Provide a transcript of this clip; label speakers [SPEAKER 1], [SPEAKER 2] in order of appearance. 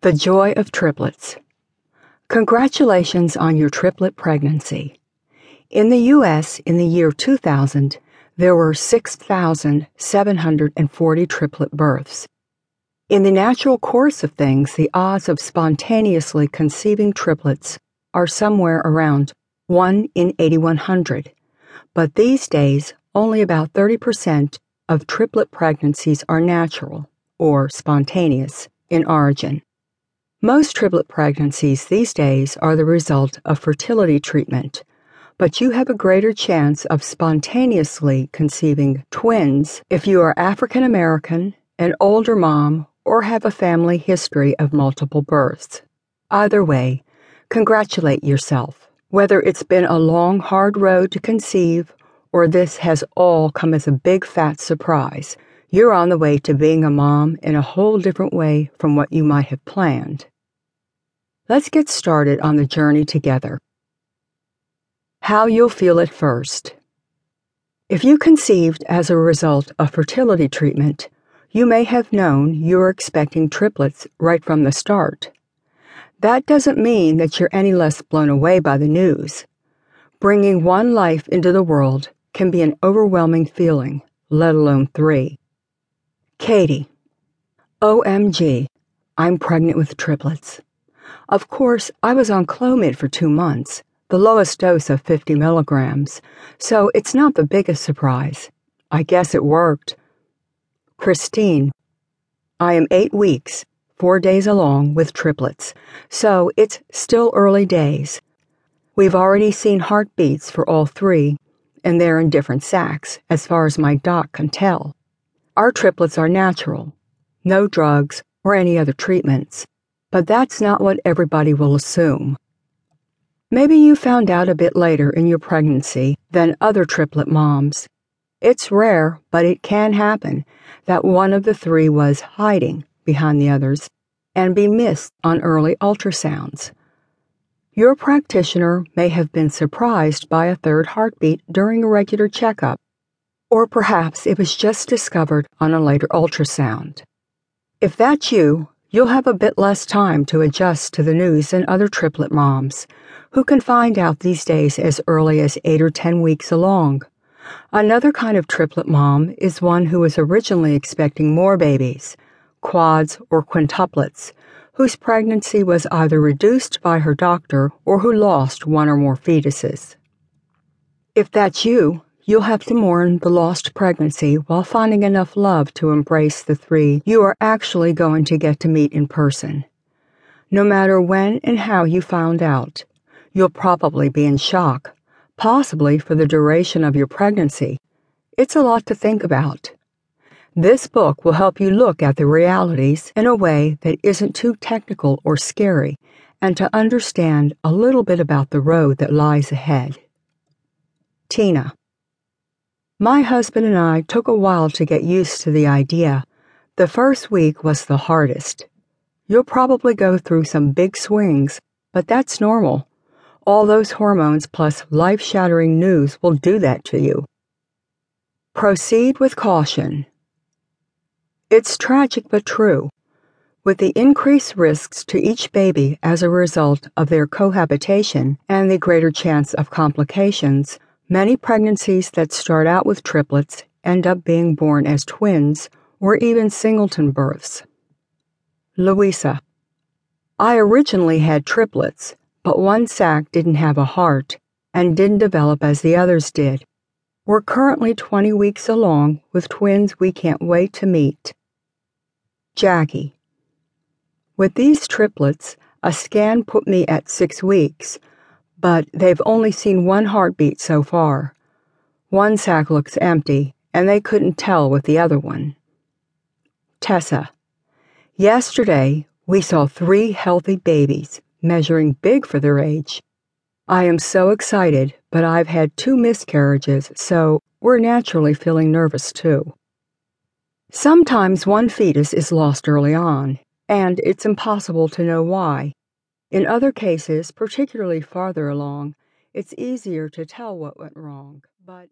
[SPEAKER 1] The Joy of Triplets. Congratulations on your triplet pregnancy. In the U.S., in the year 2000, there were 6,740 triplet births. In the natural course of things, the odds of spontaneously conceiving triplets are somewhere around 1 in 8,100. But these days, only about 30% of triplet pregnancies are natural, or spontaneous, in origin. Most triplet pregnancies these days are the result of fertility treatment, but you have a greater chance of spontaneously conceiving twins if you are African American, an older mom, or have a family history of multiple births. Either way, congratulate yourself. Whether it's been a long, hard road to conceive or this has all come as a big fat surprise, you're on the way to being a mom in a whole different way from what you might have planned. Let's get started on the journey together. How you'll feel at first. If you conceived as a result of fertility treatment, you may have known you were expecting triplets right from the start. That doesn't mean that you're any less blown away by the news. Bringing one life into the world can be an overwhelming feeling, let alone three. Katie. OMG, I'm pregnant with triplets. Of course, I was on Clomid for two months, the lowest dose of 50 milligrams, so it's not the biggest surprise. I guess it worked. Christine. I am eight weeks, four days along with triplets, so it's still early days. We've already seen heartbeats for all three, and they're in different sacs, as far as my doc can tell. Our triplets are natural, no drugs or any other treatments, but that's not what everybody will assume. Maybe you found out a bit later in your pregnancy than other triplet moms. It's rare, but it can happen that one of the three was hiding behind the others and be missed on early ultrasounds. Your practitioner may have been surprised by a third heartbeat during a regular checkup, or perhaps it was just discovered on a later ultrasound. If that's you, you'll have a bit less time to adjust to the news than other triplet moms, who can find out these days as early as eight or ten weeks along. Another kind of triplet mom is one who was originally expecting more babies, quads or quintuplets, whose pregnancy was either reduced by her doctor or who lost one or more fetuses. If that's you, you'll have to mourn the lost pregnancy while finding enough love to embrace the three you are actually going to get to meet in person. No matter when and how you found out, you'll probably be in shock possibly for the duration of your pregnancy. It's a lot to think about. This book will help you look at the realities in a way that isn't too technical or scary and to understand a little bit about the road that lies ahead. Tina. My husband and I took a while to get used to the idea. The first week was the hardest. You'll probably go through some big swings, but that's normal. All those hormones plus life shattering news will do that to you. Proceed with caution. It's tragic but true. With the increased risks to each baby as a result of their cohabitation and the greater chance of complications, many pregnancies that start out with triplets end up being born as twins or even singleton births. Louisa. I originally had triplets, but one sac didn't have a heart and didn't develop as the others did. We're currently 20 weeks along with twins we can't wait to meet. Jackie. With these triplets, a scan put me at six weeks, but they've only seen one heartbeat so far. One sac looks empty, and they couldn't tell with the other one. Tessa. Yesterday, we saw three healthy babies measuring big for their age. I am so excited, but I've had two miscarriages, so we're naturally feeling nervous too. Sometimes one fetus is lost early on, and it's impossible to know why. In other cases, particularly farther along, it's easier to tell what went wrong, but